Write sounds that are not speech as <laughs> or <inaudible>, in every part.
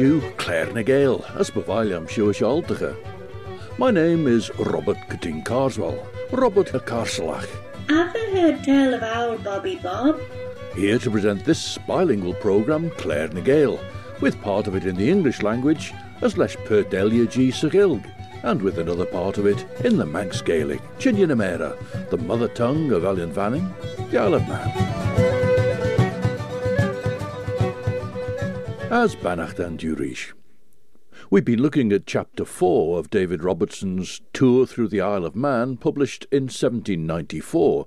Shorju Claire Nagale, as Baviliam Shuashaltacha. My name is Robert Katin Carswell, Robert Carslach, I've heard tell of our Bobby Bob. here to present this bilingual programme Claire Nagale, with part of it in the English language as Lesh Perdelia G. Sagilg, and with another part of it in the Manx Gaelic, Chinyanamera, the mother tongue of Ellan Vannin, the Isle of Man. As Bannacht and Durish. We've been looking at chapter 4 of David Robertson's Tour Through the Isle of Man, published in 1794,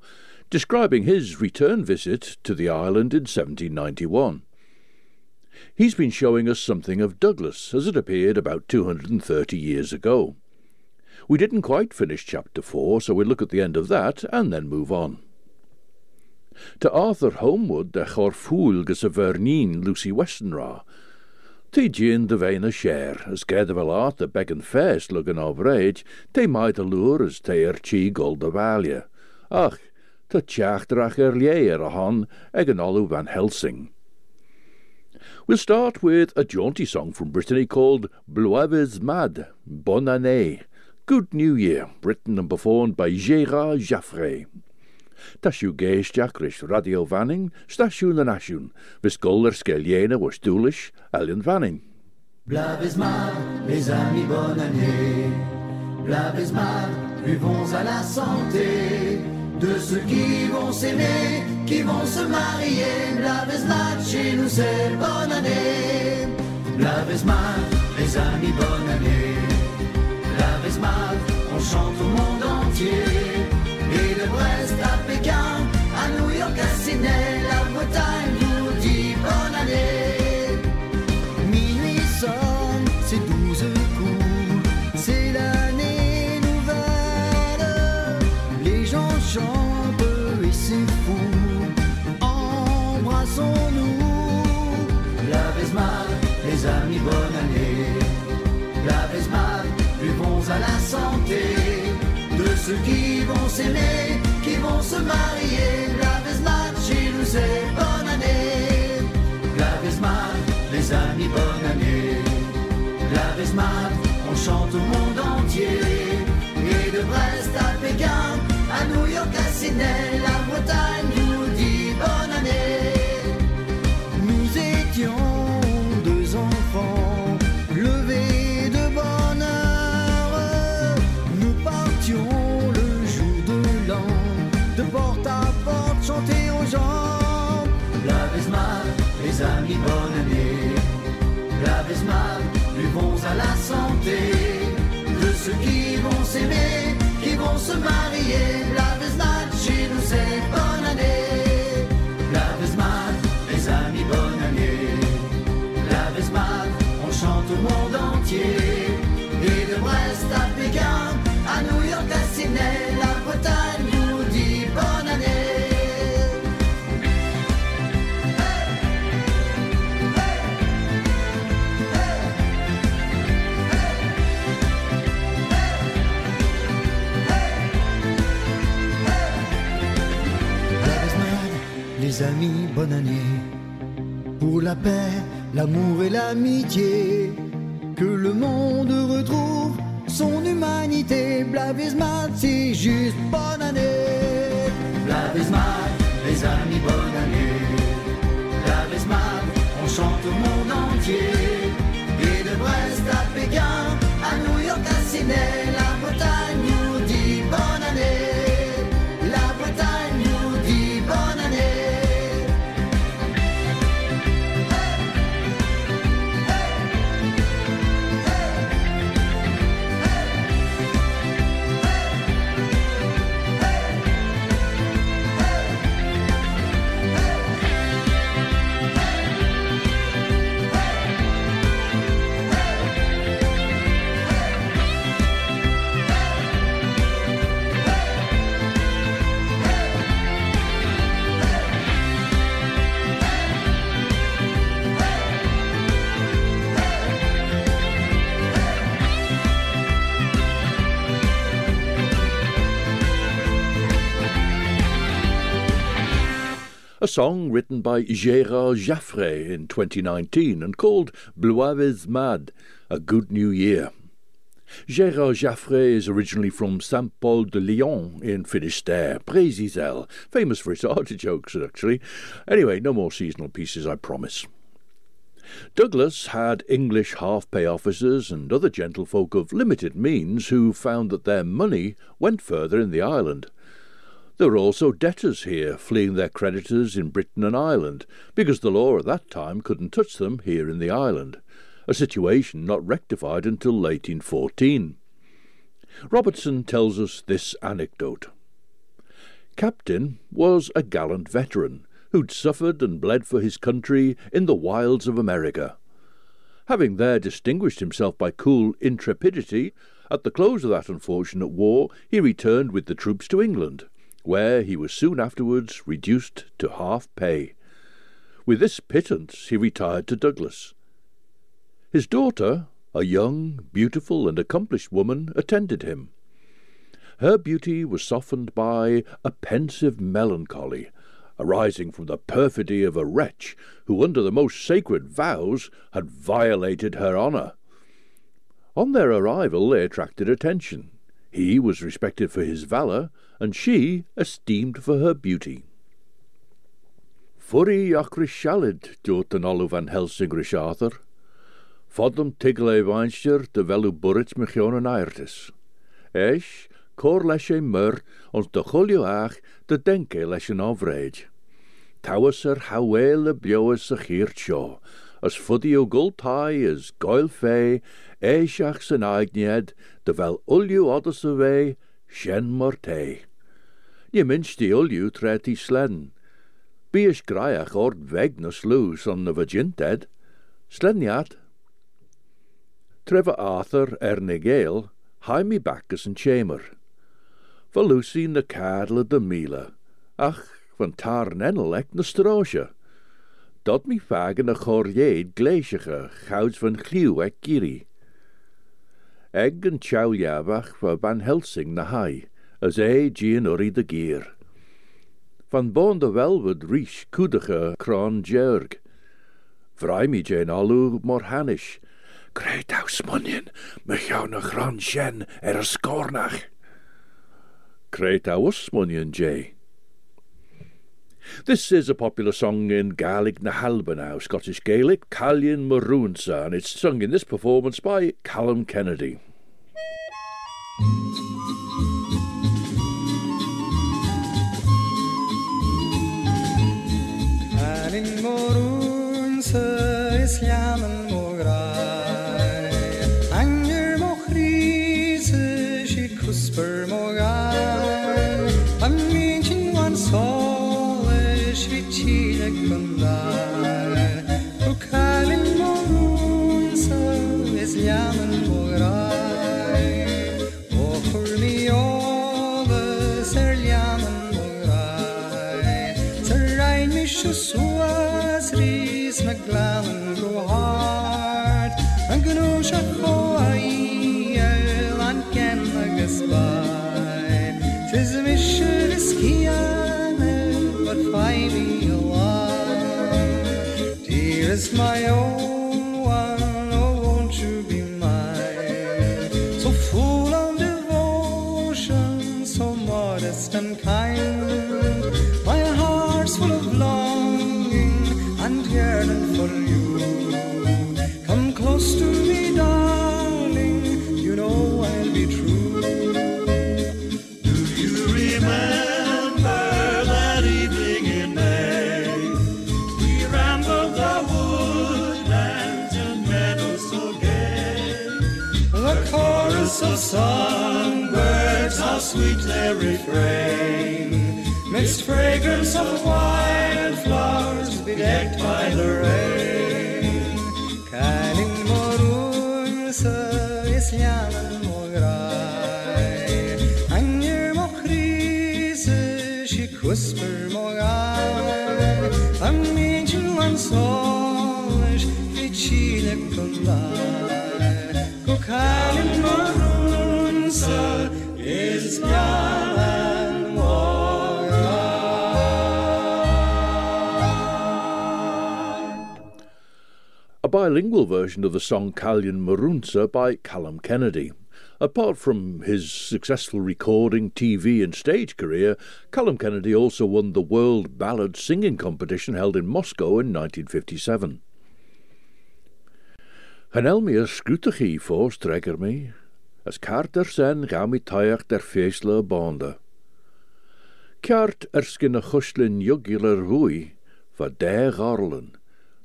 describing his return visit to the island in 1791. He's been showing us something of Douglas as it appeared about 230 years ago. We didn't quite finish chapter 4, so we'll look at the end of that and then move on. To Arthur Holmwood de Chorfúil gus a Vernin Lucy Westenra, Tí gin de bhéine sér, as gaiad bhfuil áit a began fés lugan á bréid, té maid a lúr as té ar tí gold de bhaile. Ach, tá teachtarach ar er lé ar er a hon ag an olú Van Helsing. We'll start with a jaunty song from Brittany called Bloeves Mad, Bonne Année, Good New Year, written and performed by Gérard Jaffrès. Tasú géisteach ris radio Vannin, stasiún na nasisiún, vis golar scéléine was dúlis Ellan Vannin. Blavismar, les amis, bonne année. Blavismar, buvons à la santé de ceux qui vont s'aimer, qui vont se marier. Blavismar, chez nous c'est bonne année. Blavismar, les amis, bonne année. Blavismar, on chante au monde entier. De Brest à Pékin, à New York, à Sydney, la Bretagne nous dit bonne année. Minuit sonne, c'est douze coups, c'est l'année nouvelle. Les gens chantent et c'est fou, embrassons-nous. La Vesmar, les amis, bonne année. La Vesmar, buvons à la santé de ceux qui s'aimer, qui vont se marier. La Vesmar, chez nous c'est bonne année. La Vesmar, les amis, bonne année. La Vesmar, on chante au monde entier. Et de Brest à Pékin, à New York, à Sydney, bonne année. Pour la paix, l'amour et l'amitié. Que le monde retrouve son humanité. Blavismat, c'est juste bonne année. Blavismat, les amis, bonne année. Blavismat, on chante au monde entier. Et de Brest à Pékin, à New York, à Sydney, song written by Gérard Jaffrès in 2019 and called Bloaves Mad, A Good New Year. Gérard Jaffrès is originally from Saint-Pol-de-Léon in Finistère, Prézizel, famous for its artichokes, actually. Anyway, no more seasonal pieces, I promise. Douglas had English half pay officers and other gentlefolk of limited means who found that their money went further in the island. There were also debtors here, fleeing their creditors in Britain and Ireland, because the law at that time couldn't touch them here in the island, a situation not rectified until 1814. Robertson tells us this anecdote. Captain was a gallant veteran who'd suffered and bled for his country in the wilds of America. Having there distinguished himself by cool intrepidity, at the close of that unfortunate war he returned with the troops to England, where he was soon afterwards reduced to half pay. With this pittance he retired to Douglas. His daughter, a young, beautiful, and accomplished woman, attended him. Her beauty was softened by a pensive melancholy, arising from the perfidy of a wretch who, under the most sacred vows, had violated her honour. On their arrival they attracted attention. He was respected for his valour, and she esteemed for her beauty. Furry acre sialid, diotan van Helsingrish Arthur, fodum tigle weinster de velu burrit mechion yn aertis. Esh, cor leis ons de Julio ach, de denke leis yn ofreid. Tawys hawel y biowys y as Fodio gultai as goil achsen eich and Agnied, aignied, de vel uliw gen. Je minst die olju treti slen. Bies graiach ord sluus lus on na Slen Sleniat. Trevor Arthur hij mi bakkes en Chamer. Felusin the cadle de mila. Ach, van tarn enelek na stroosje. Dat mi vagen a chorjeed gleesige, gouds van glieuw ek kiri. Eg en chauljavach van Van Helsing na hai as gien uri de gier. Van bon de welwed riech kudige kron jerg. Vrij mi jane alu mor hanish. Greit au smunien, me na gran er a scornach. Smunien jay. This is a popular song in Gaelic na Halbanau, Scottish Gaelic, Callion Maroonsa, and it's sung in this performance by Callum Kennedy. Is is my own Mixed fragrance of wildflowers bedecked by the rain. Kaling morun sa isyanan mo grai Anyer mo krise shi kusper mo gai Amin chuan solish fi chile kundai Ko kaling morun sa bilingual version of the song Callion Marunsa by Calum Kennedy. Apart from his successful recording, TV, and stage career, Calum Kennedy also won the World Ballad Singing Competition held in Moscow in 1957. Hanelmia scrutachi fós dreger me, as carter sen ga mi taach der feesle bande. Kjart erskine chuslin jugular hui, va de garlen,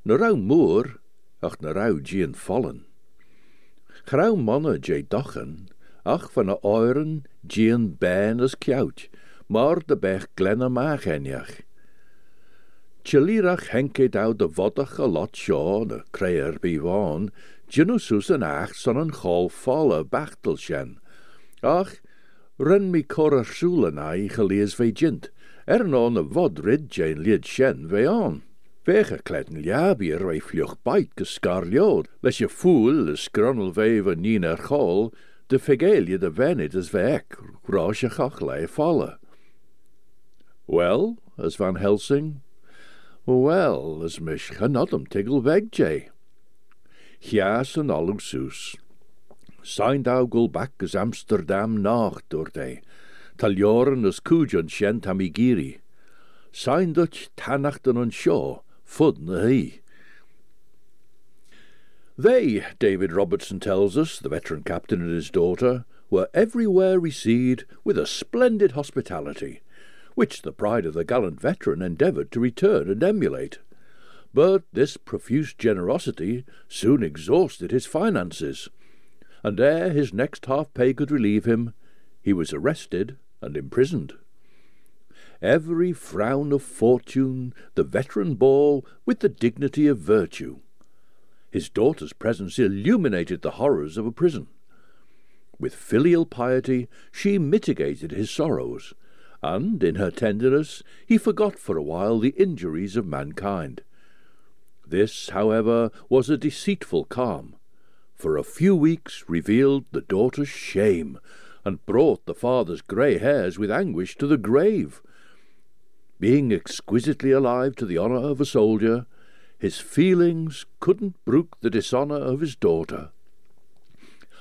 na rau moor, ach na rau gien fallen. Grauw mannen jay dachen, ach van a oiren gien ben as kjout, maar de bech glenne maag enjach. Chilirach henke dau de vodach a lot shaw na creer bi vaan, Genusús an ach son an chol falle bachtel Ach, ren mi cor ar na i chalees ve jint, er an a vod rid jain lied shen ve spegerkletten liabier wij vlug bijtke scarliod, les je foel is gronelweven nien er gol, de fegelje de venit is weg, roosje gachlei vallen. Well, as Van Helsing, Well, as mich genottem tigel wegjay. Gjaas en allem soes. Zijn daugel gulback as Amsterdam nacht door de, taljoren is kujan schent amigiri. Zijn dat tanachten en show, fud na eh, he. They, David Robertson tells us, the veteran captain and his daughter, were everywhere received with a splendid hospitality, which the pride of the gallant veteran endeavoured to return and emulate. But this profuse generosity soon exhausted his finances, and ere his next half pay could relieve him, he was arrested and imprisoned. Every frown of fortune the veteran bore with the dignity of virtue. His daughter's presence illuminated the horrors of a prison. With filial piety she mitigated his sorrows, and in her tenderness he forgot for a while the injuries of mankind. This, however, was a deceitful calm. For a few weeks revealed the daughter's shame, and brought the father's grey hairs with anguish to the grave. Being exquisitely alive to the honour of a soldier, his feelings couldn't brook the dishonour of his daughter.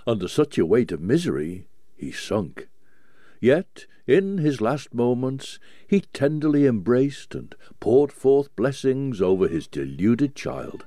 Under such a weight of misery, he sunk. Yet, in his last moments, he tenderly embraced and poured forth blessings over his deluded child.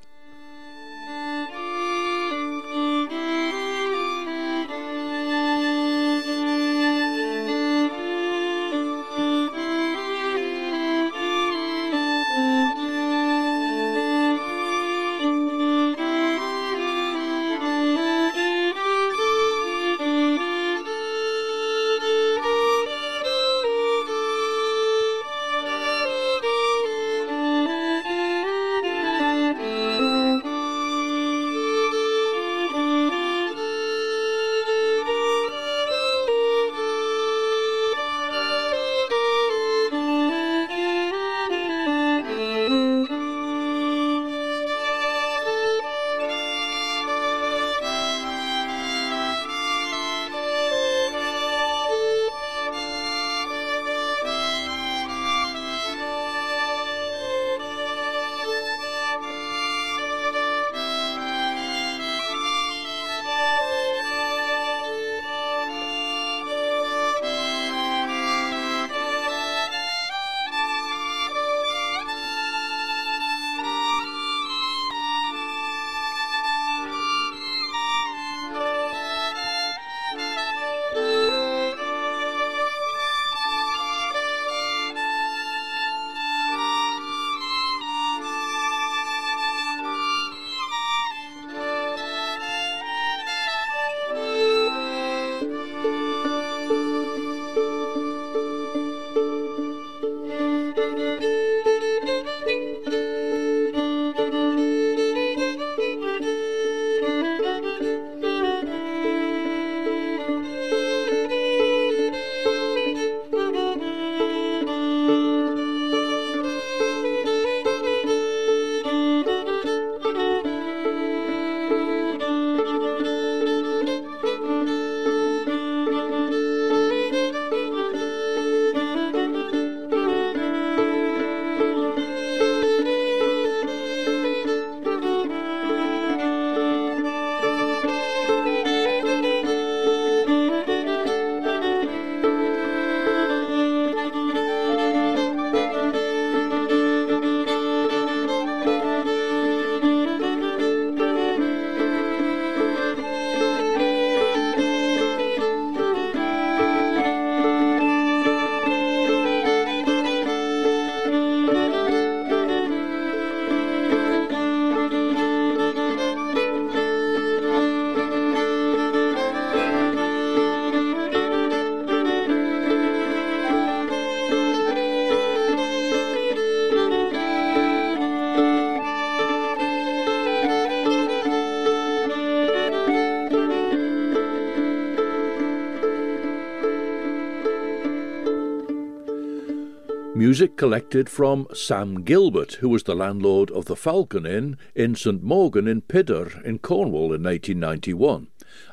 Music collected from Sam Gilbert, who was the landlord of the Falcon Inn in St Mawgan in Pydar in Cornwall in 1891,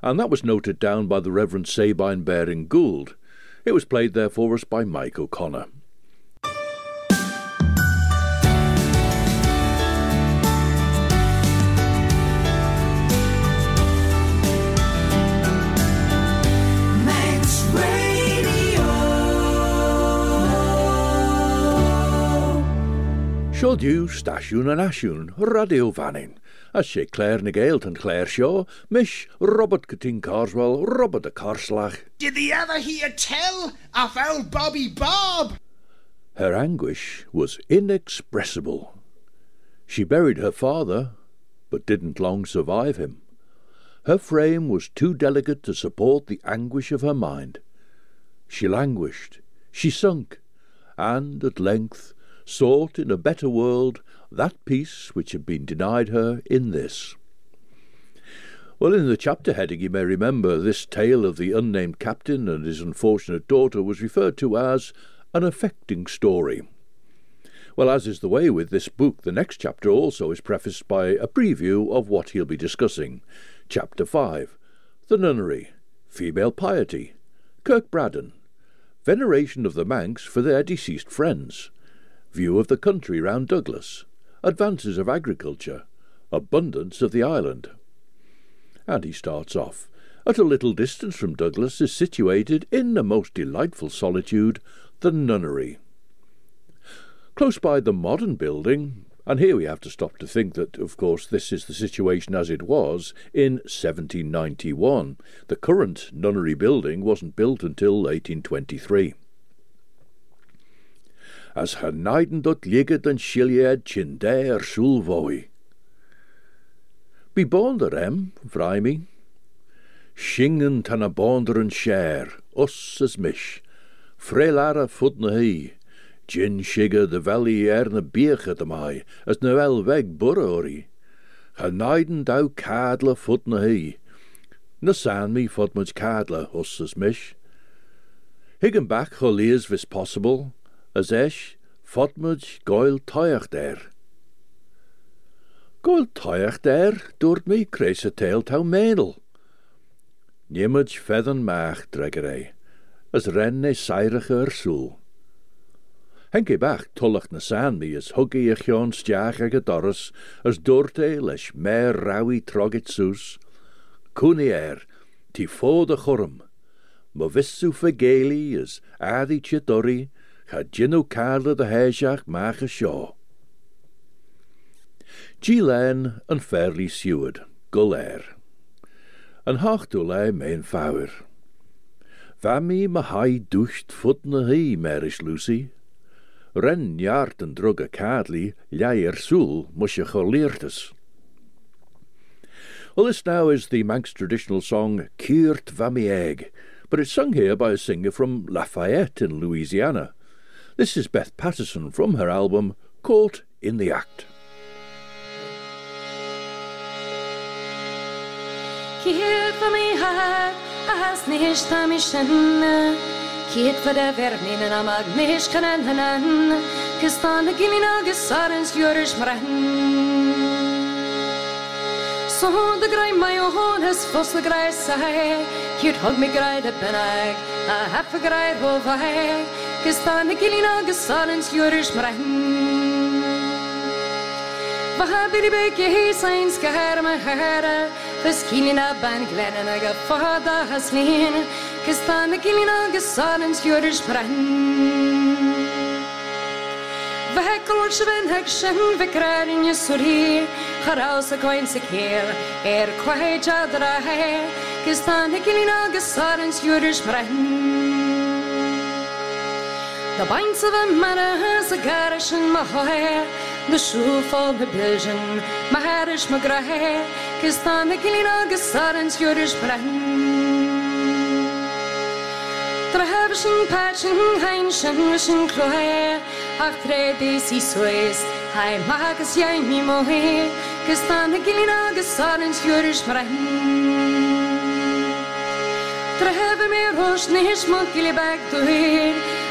and that was noted down by the Reverend Sabine Baring Gould. It was played there for us by Mike O'Connor. Siodiw stasiwn yn asiwn, radio fannin. A sé Claire na Gaelt and Claire Shaw, Mish Robert Catin Carswell, Robert de Carslach. Did the ever hear tell of old Bobby Bob? Her anguish was inexpressible. She buried her father, but didn't long survive him. Her frame was too delicate to support the anguish of her mind. She languished, she sunk, and at length sought in a better world that peace which had been denied her in this. Well, in the chapter heading, you may remember this tale of the unnamed captain and his unfortunate daughter was referred to as an affecting story. Well, as is the way with this book, the next chapter also is prefaced by a preview of what he'll be discussing. Chapter 5 The Nunnery, Female Piety, Kirkbraddan, Veneration of the Manx for their deceased friends, View of the country round Douglas, Advances of agriculture, Abundance of the island. And he starts off. At a little distance from Douglas is situated, in a most delightful solitude, the nunnery. Close by the modern building, and here we have to stop to think that, of course, this is the situation as it was in 1791. The current nunnery building wasn't built until 1823. As her neiden dot ligget an siliad chinde er sulvoi. Be bonder em, vry mi. Shingen tan a bonder an share, us as mish. Frelara fut na hi. Gin shigger de valley er na bierche de mai, as na wel weg burrori. Ha neiden dau kadle fut na hi. Na san mi fut much kadle, us as mish. Higgin back choliers vis possible, as eis fodmuid goil toicht er. Goil toicht er doort mij kreise teel tau medel. Niemand fedden maag dreggerij, as renne seirig er soel. Henke bach tullach na saan mi as hugge ich jo'n stiach ag a doris, as doorte leis mer rawi trogit soes. Cwni er, ti fod a chwrm, as adi chidori, cha ginu carla de heisiach maach a sio. G-len an fairly seward, gull air. An hachtú le mein fáir. Fami ma hai dúcht fut na Lucy. Ren jaart an drug a cadli, leir soul, musje choleertes. Well, this now is the Manx traditional song Kiert Vami Egg, but it's sung here by a singer from Lafayette in Louisiana. This is Beth Patterson from her album Caught in the Act. For mi har, has nish tamishan. Kiet for the vermin and amag nish kanan hanan. Kistan the gilina gesarens yurish marahan. Så det grei meg og hånes foss det grei seg Kjurt hog meg grei det benag A heffe grei hovai Kistan the gilina gesarens yurish marahan. Vahabiri beke he sains kahar ma hara Feskilina ban glenna ga fada haslin Kistan gilina gesarens yurish marahan. Vehekol sven hekshen vekrarin yesuri Kharaus koin sekir er kwai chadra hai Kistan gilina gesarens yurish marahan. The binds of a manor has a garish in my hair. The shoe for the vision My harish my grahe Kistan the gilina gesarens yurish marahan. Trahebschen patchen heinschen wischen klohe Ach tredi si suis Hai magas jai mi mohe Kistan the gilina gesarens me rosh nish mo gili bag to hear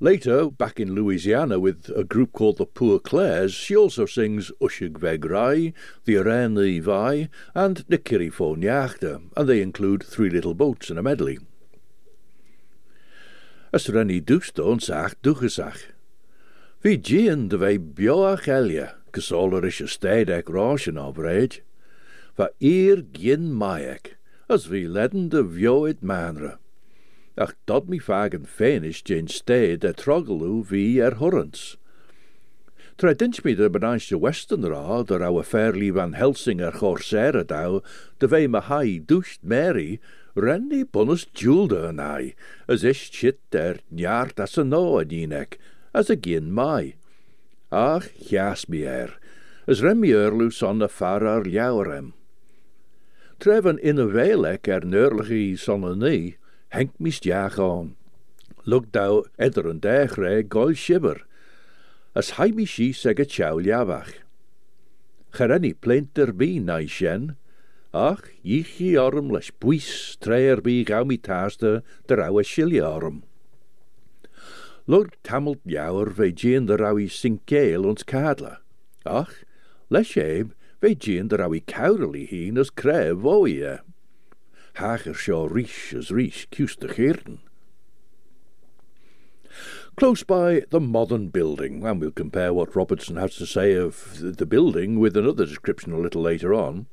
Later, back in Louisiana with a group called the Poor Clares, she also sings Ushag Veg Ruy, The Arena Vai, and the Kirifo Niachta, and they include Three Little Boats in a medley. As renny dústón sach dúchasach. Bhí dían de bheith beoach eile gosálar is a stéad ag rásin ábréid, Ba ir gin maiek, as bhí leden de bheoid manre. Ach dod mi fagan fénis gin stéad a trogelú hí ar hurrans. Tra dint mi de benaiste Western rá der a fairlí van Helsing ar chór a dá, de bheith ma haid dúcht Mary, renni bonus dúlde an ai, as is shit er neart as a nó a dínek, as a gin mai. Ach, jas mi er, as rem mi erlu son a far ar liaurem. Treven in a bhéilech ar neurlaí son a ní, henk mis diach on. Lug daw edr yn dech re goel sibyr, as hai mi si seg y chawl iafach. Cherenni plent yr bu na i sien, ach i chi orm les bwys tre yr bu gaw mi tas dy dyr aw esilio orm. Lwg tamlt iawr fe gyn dyr aw i sincael ond cadla, ach leis eb fe gyn dyr aw i cawrl i hun as cref o ie. Hager seo rish as rish kuste geerten. Close by the modern building, and we'll compare what Robertson has to say of the building with another description a little later on,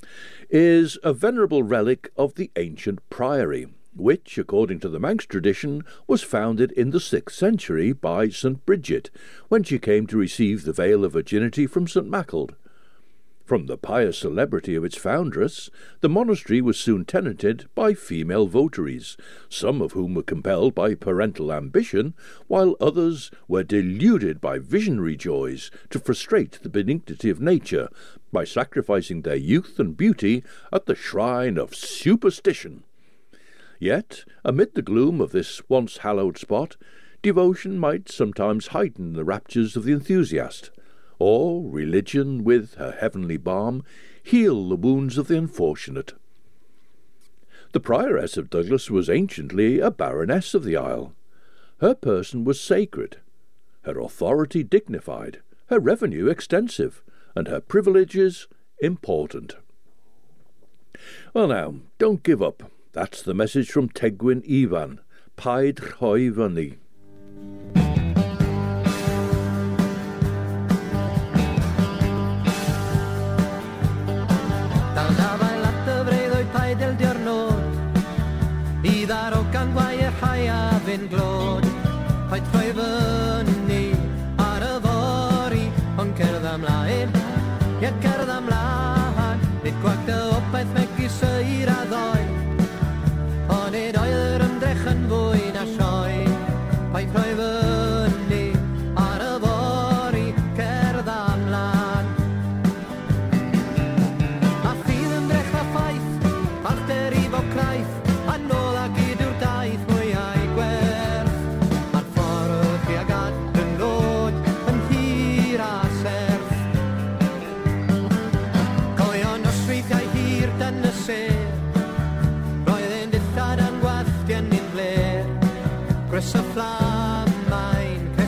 is a venerable relic of the ancient priory, which, according to the Manx tradition, was founded in the sixth century by St. Bridget, when she came to receive the veil of virginity from St. Maughold. From the pious celebrity of its foundress, the monastery was soon tenanted by female votaries, some of whom were compelled by parental ambition, while others were deluded by visionary joys to frustrate the benignity of nature by sacrificing their youth and beauty at the shrine of superstition. Yet, amid the gloom of this once hallowed spot, devotion might sometimes heighten the raptures of the enthusiast or religion with her heavenly balm heal the wounds of the unfortunate. The prioress of Douglas was anciently a baroness of the isle. Her person was sacred, her authority dignified, her revenue extensive, and her privileges important. Well, now, don't give up. That's the message from Tegwyn Ivan, Paid yn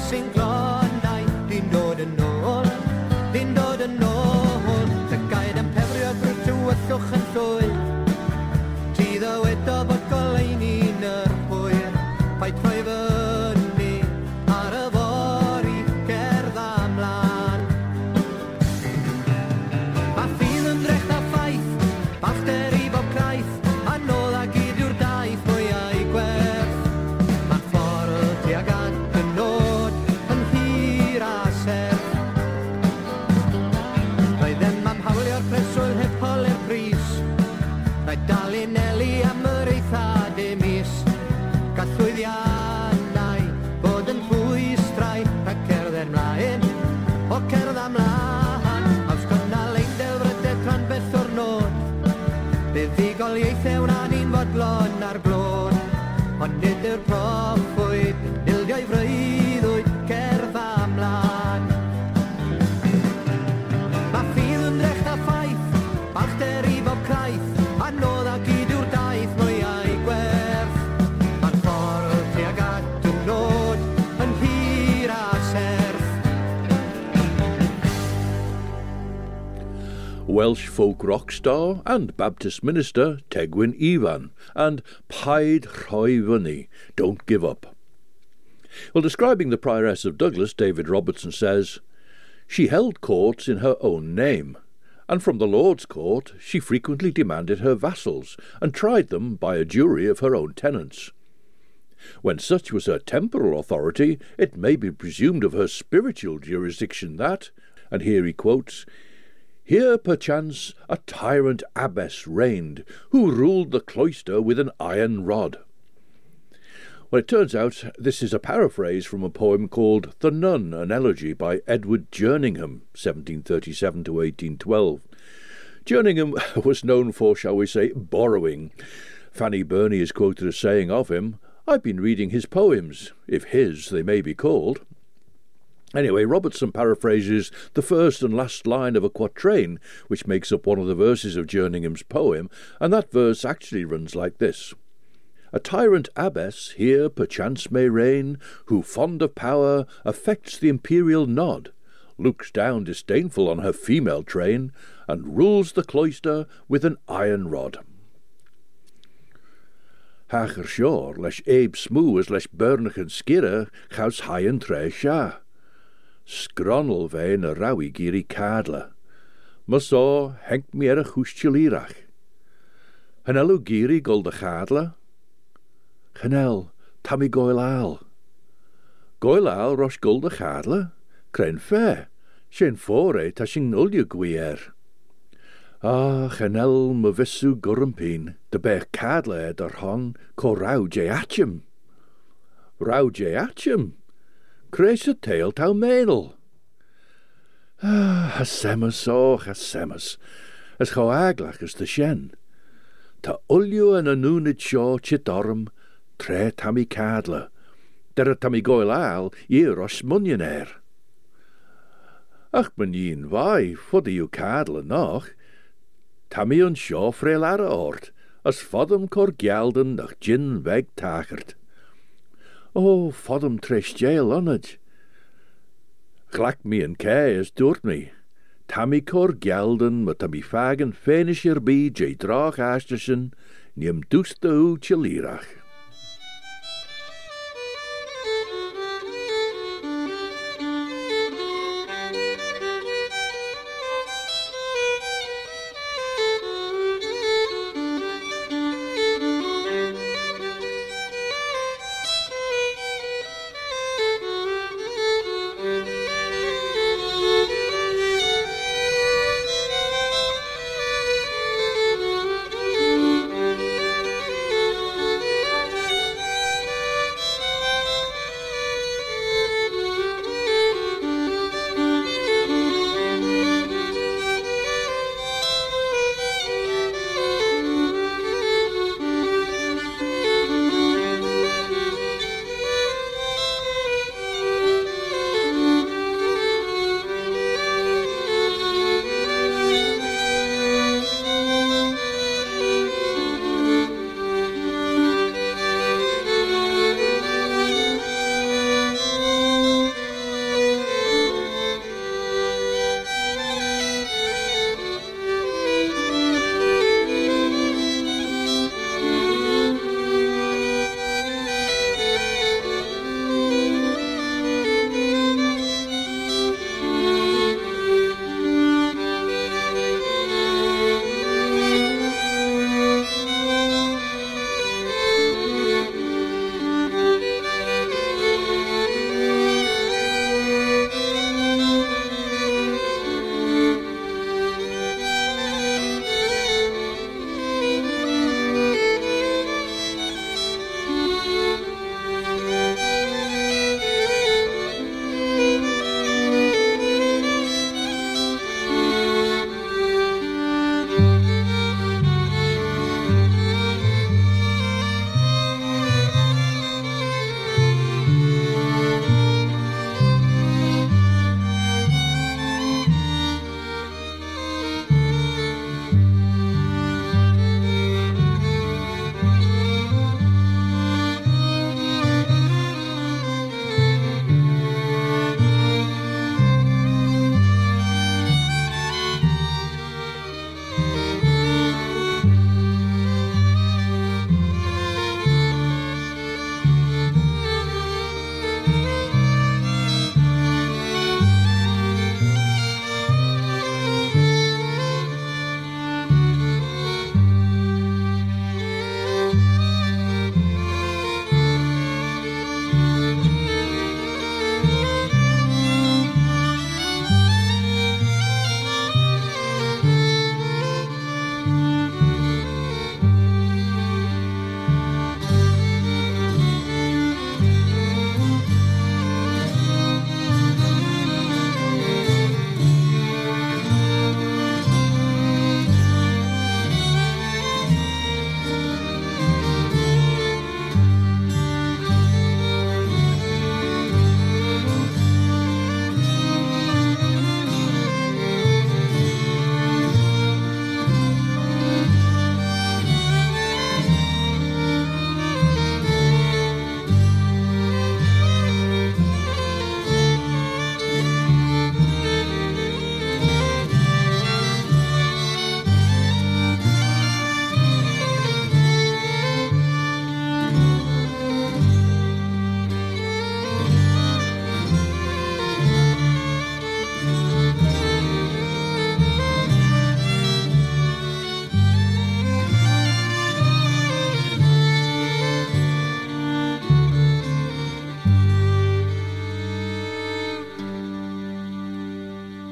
sin. Welsh folk rock star and Baptist minister Tegwyn Ivan, and Paid Rhoi Don't Give Up. Well, describing the Prioress of Douglas, David Robertson says, She held courts in her own name, and from the Lord's court she frequently demanded her vassals, and tried them by a jury of her own tenants. When such was her temporal authority, it may be presumed of her spiritual jurisdiction that, and here he quotes, Here perchance a tyrant abbess reigned, who ruled the cloister with an iron rod. Well, it turns out this is a paraphrase from a poem called The Nun, an elegy by Edward Jerningham, 1737 to 1812. Jerningham <laughs> was known for, shall we say, borrowing. Fanny Burney is quoted as saying of him, I've been reading his poems, if his they may be called. Anyway, Robertson paraphrases the first and last line of a quatrain, which makes up one of the verses of Jerningham's poem, and that verse actually runs like this A tyrant abbess here perchance may reign, who, fond of power, affects the imperial nod, looks down disdainful on her female train, and rules the cloister with an iron rod. Hacher sure, leis Abe smoo as and skirra, chaus high and sgronol fe yn y rawi gyr i cadla. Mys o, hengt mi ar y chwstiol irach. Hynelw gyr i gold y cadla. Chynel, tam i goel al. Goel al ros gold y cadla, cren fe, sy'n ffore ta sy'n nwlio gwir. Ah, chynel my fysw gwrmpin, dy bech cadla ed ar hon co raw je achim. Raw je achim. Kreis het teel touw medel. Ah, Hassemus, oh, Hassemus, as gauw aglach as de shen. Ta ulju en anunid chit chitorum, tre tammy cadla, der tammy goil al, ier rosh munionair. Ach, men yin vai, fodder you cadla noch, tammy un sio ara ort, as fodum cor gelden nach gin weg tagert. Oh, o, fodum treshjail onid. Glak me en kei is doort me. Tamikor gelden met tami fagen fenisher be je draag aastersen, neem dus de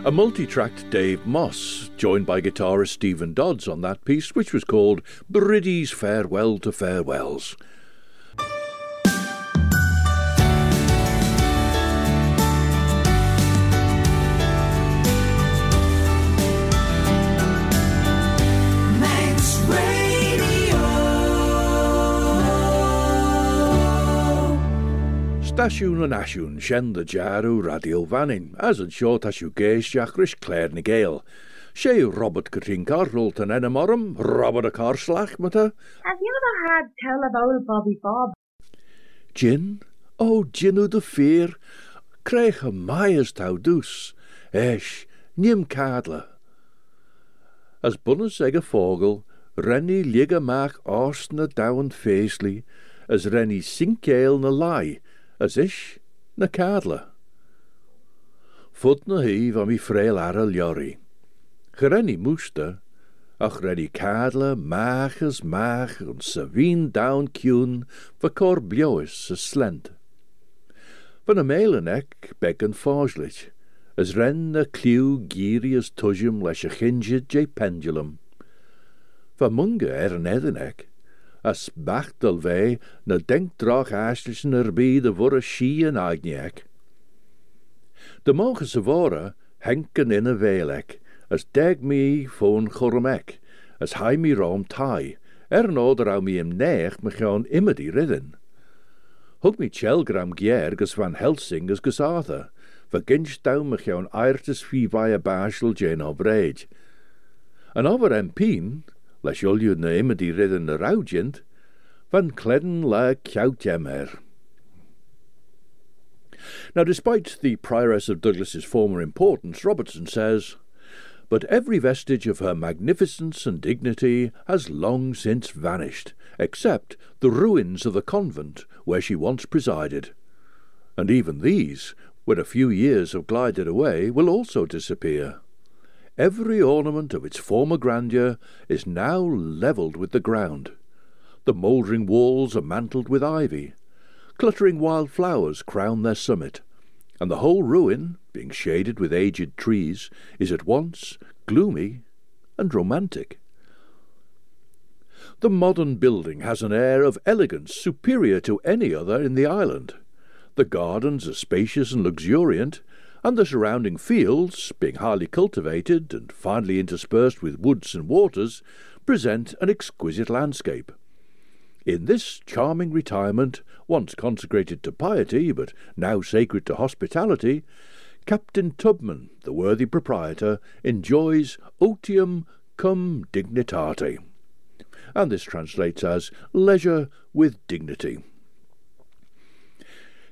A multi tracked Dave Moss, joined by guitarist Stephen Dodds on that piece, which was called Bridie's Farewell to Farewells. Stasiwn yn asiwn sien the jarw radio fannin, as yn sio tasiw geis jachrys Claare ny Gael. Se yw Robert Catrin Carroll yn enam orym, Robert y Carslach, myta. Have you ever had tell about Bobby Bob? Gin? O, gin o dy ffyr. Crech y mai as taw dws. Esh, nim cadla. As bunnes eg y ffogel, renni lig y mach os na dawn feesli, as renni sinkeil na lai, as ish na cadla. Fod na hyf am i ffreil ar y liori. Moester, ach renni cadla mach as mach yn savien dawn cwn va cor bliois as slent. Van y ec beg yn as ren na cliw giri as tujum leis chingid je pendulum. Va munga er yn ec, as bachtel ve na denk drach aslichen er by de vorre shi en agniek. De mogen se vore henken in a velek, as deg mi foon chormek, as hai mi rom tai, er no der au mi im neech me gaan immer die ridden. Hug mi chelgram gier gus van Helsing as gus Arthur, verginst dau me gaan airtes fi via bashel jen o breid. An over en pien, les jolju na immer die ridden na raugent, van kledden la kjout er. Now, despite the prioress of Douglas's former importance, Robertson says, but every vestige of her magnificence and dignity has long since vanished, except the ruins of the convent where she once presided. And even these, when a few years have glided away, will also disappear. Every ornament of its former grandeur is now levelled with the ground. The mouldering walls are mantled with ivy. Cluttering wild flowers crown their summit, and the whole ruin, being shaded with aged trees, is at once gloomy and romantic. The modern building has an air of elegance superior to any other in the island. The gardens are spacious and luxuriant, and the surrounding fields, being highly cultivated and finely interspersed with woods and waters, present an exquisite landscape. In this charming retirement, once consecrated to piety, but now sacred to hospitality, Captain Tubman, the worthy proprietor, enjoys otium cum dignitate. And this translates as leisure with dignity.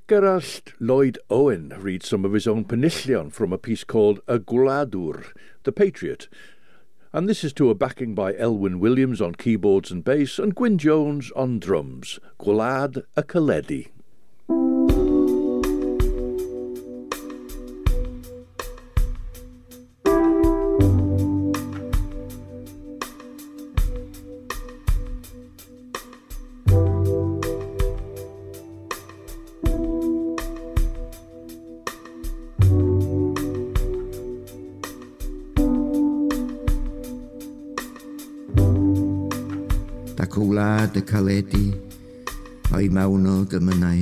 Gerald Lloyd Owen reads some of his own Penillion from a piece called A Gwladur, The Patriot, and this is to a backing by Elwyn Williams on keyboards and bass and Gwyn Jones on drums, Gwlad a Caledi.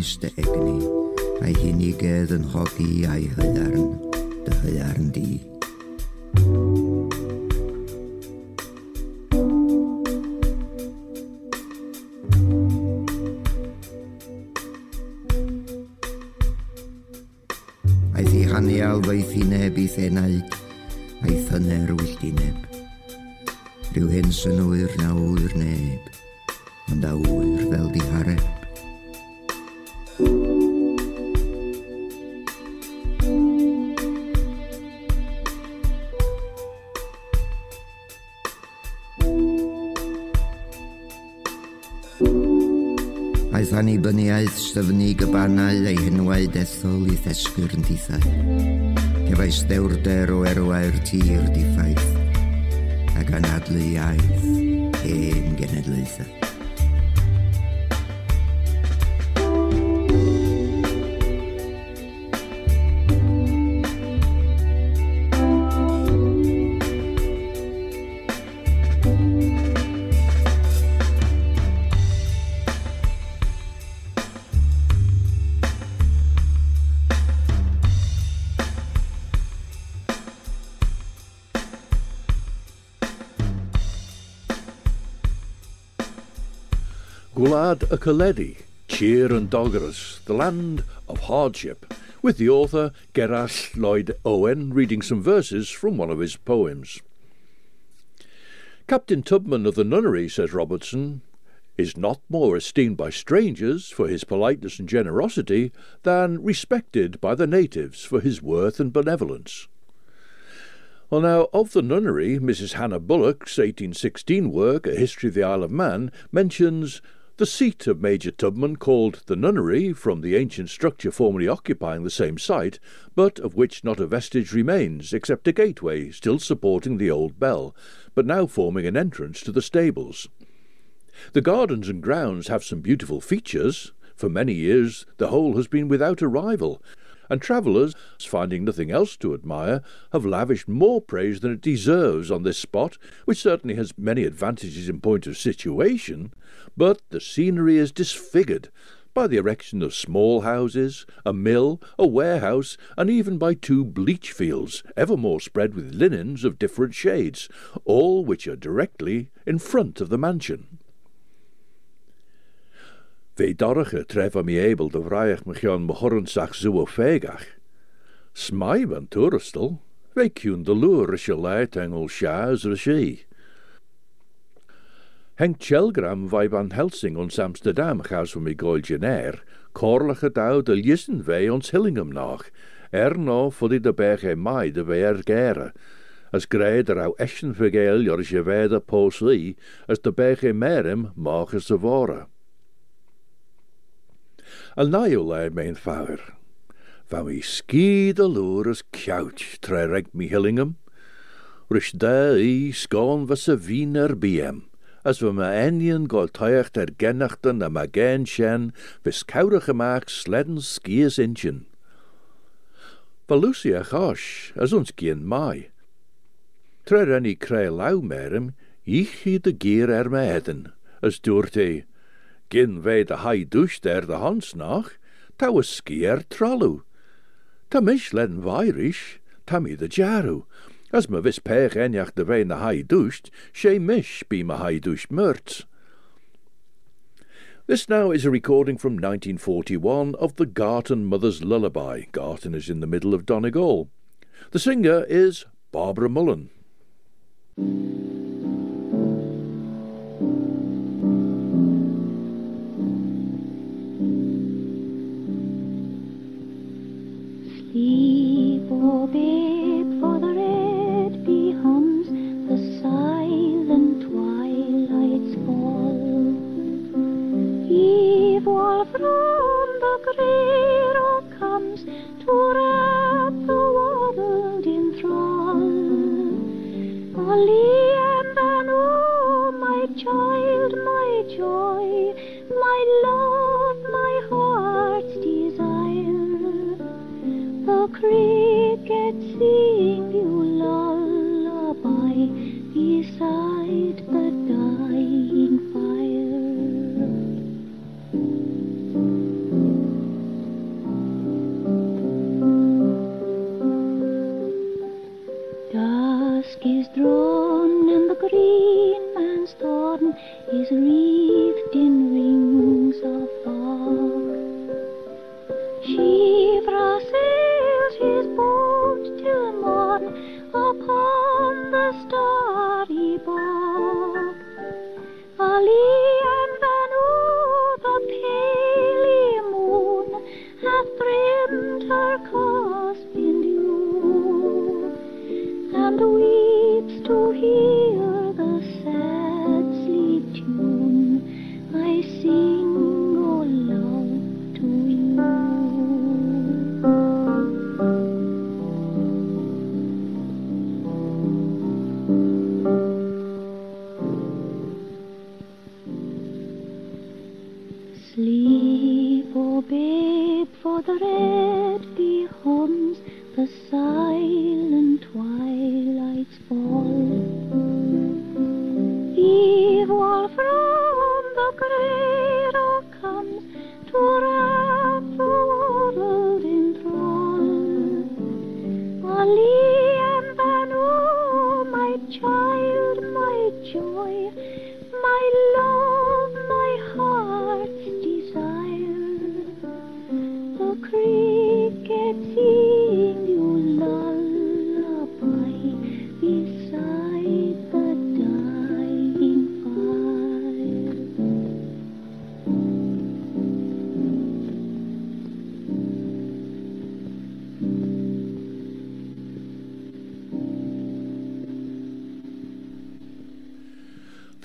gwys dy egni, a'i hunig edd yn hogi a'i hylarn, dy hylarn di. Ystyfnu gybanau ei henwau dethol i ddesgyr yn dithau. Cefais ddewrder o erwau'r tir diffaith ac anadlu iaith hen genedlaethau. Gwlad y Kaledi, Cheer and Dogarus, the land of hardship, with the author Gerallt Lloyd Owen reading some verses from one of his poems. Captain Tubman of the nunnery, says Robertson, is not more esteemed by strangers for his politeness and generosity than respected by the natives for his worth and benevolence. Well, now, of the nunnery, Mrs. Hannah Bullock's 1816 work, A History of the Isle of Man, mentions the seat of Major Tubman, called the nunnery, from the ancient structure formerly occupying the same site, but of which not a vestige remains, except a gateway still supporting the old bell, but now forming an entrance to the stables. The gardens and grounds have some beautiful features. For many years the whole has been without a rival, and travellers, finding nothing else to admire, have lavished more praise than it deserves on this spot, which certainly has many advantages in point of situation, but the scenery is disfigured by the erection of small houses, a mill, a warehouse, and even by two bleach fields, evermore spread with linens of different shades, all which are directly in front of the mansion. Fe dorige tref am i ebel de vraiach me gian mohorensach zo fegach. Smai van toeristel, fe cwn de is je leid engel sjaas regie. Henk Chelgram vai van Helsing ons Amsterdam gaus van mi goil genair, korlige de listen wij ons Hillingem nach, er no voor de berge mai de weer gere, as greid er au eschen vergeel jor je posli, as de berge merem mag ze worden. Al naio le mein fawr. Fa mi ski de loer as couch tre reg mi Hillingham. Rish da i skon was a wiener biem. As we ma enien gol tuicht er gennachten am a gen shen, vis kaure gemaakt sledden skies inchen. Valusia gosh, as ons gien mai. Tre renny kre lau merem, ich hi de gier er me heden, as doort he, Gin wij de hai doucht er de hans nach, ta was skier trallu. Ta mish len vairish, ta mi de jaru. As me vis pech enjach de veen de hai doucht, she mish be me hai doucht murts. This now is a recording from 1941 of the Gartan Mother's Lullaby. Gartan is in the middle of Donegal. The singer is Barbara Mullen.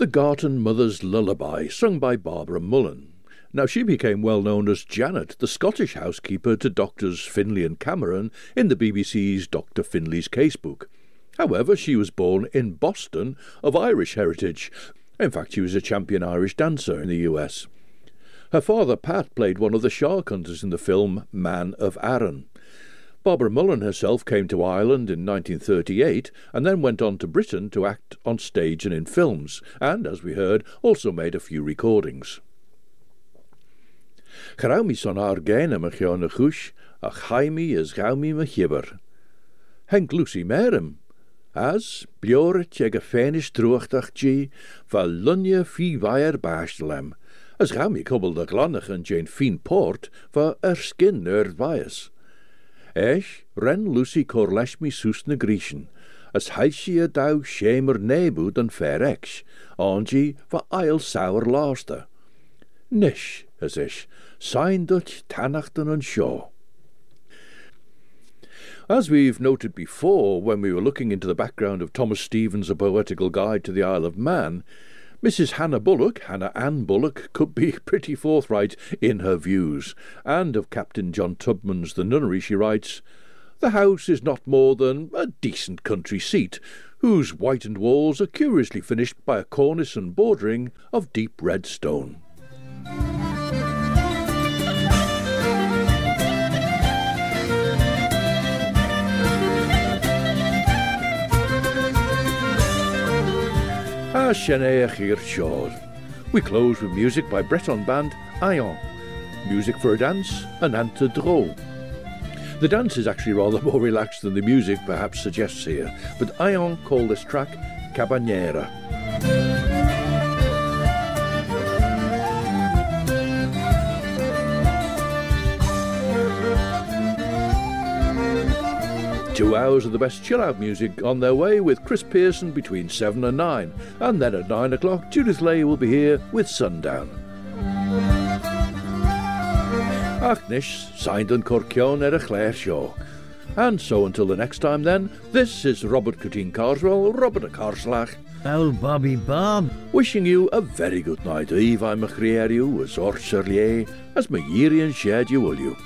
The Gartan Mother's Lullaby, sung by Barbara Mullen. Now, she became well known as Janet, the Scottish housekeeper to Doctors Finlay and Cameron in the BBC's Dr. Finlay's Casebook. However, she was born in Boston of Irish heritage. In fact, she was a champion Irish dancer in the US. Her father, Pat, played one of the shark hunters in the film Man of Arran. Barbara Mullen herself came to Ireland in 1938 and then went on to Britain to act on stage and in films, and, as we heard, also made a few recordings. Chraumi son argena me na chush, a chaimi is gaumi me chibber. Henk Lucy merem, as blioret ag a fénis drochtach gi, va lunje fi vaier bastelem, as gaumi kubbel de glannach en Jane fin port, va er skin er vias. Eich ren Lucy cor leis mi sus na Griechen, as heil si a sémer nebu dan fair ex, angi va ail sauer laster. Nish, as ish, sign Dutch Tanachton and Shaw. As we've noted before, when we were looking into the background of Thomas Stevens' A Poetical Guide to the Isle of Man, Mrs. Hannah Bullock, Hannah Ann Bullock, could be <laughs> pretty forthright in her views, and of Captain John Tubman's The Nunnery she writes, The house is not more than a decent country seat, whose whitened walls are curiously finished by a cornice and bordering of deep red stone. We close with music by Breton band Ion, music for a dance, Ananta Dro. The dance is actually rather <laughs> more relaxed than the music perhaps suggests here, but Ion call this track Cabanera. Two hours of the best chill out music on their way with Chris Pearson between 7 and 9. And then at 9 o'clock, Judith Lay will be here with Sundown. Achnish, signed and Corcion er a Claire Shaw. And so until the next time then, this is Robert Corteen Carswell, Robert Carslach. Owl Bobby Bob. Wishing you a very good night. Eve I'm a you as Orcherlier, as my Yirian shared you will you.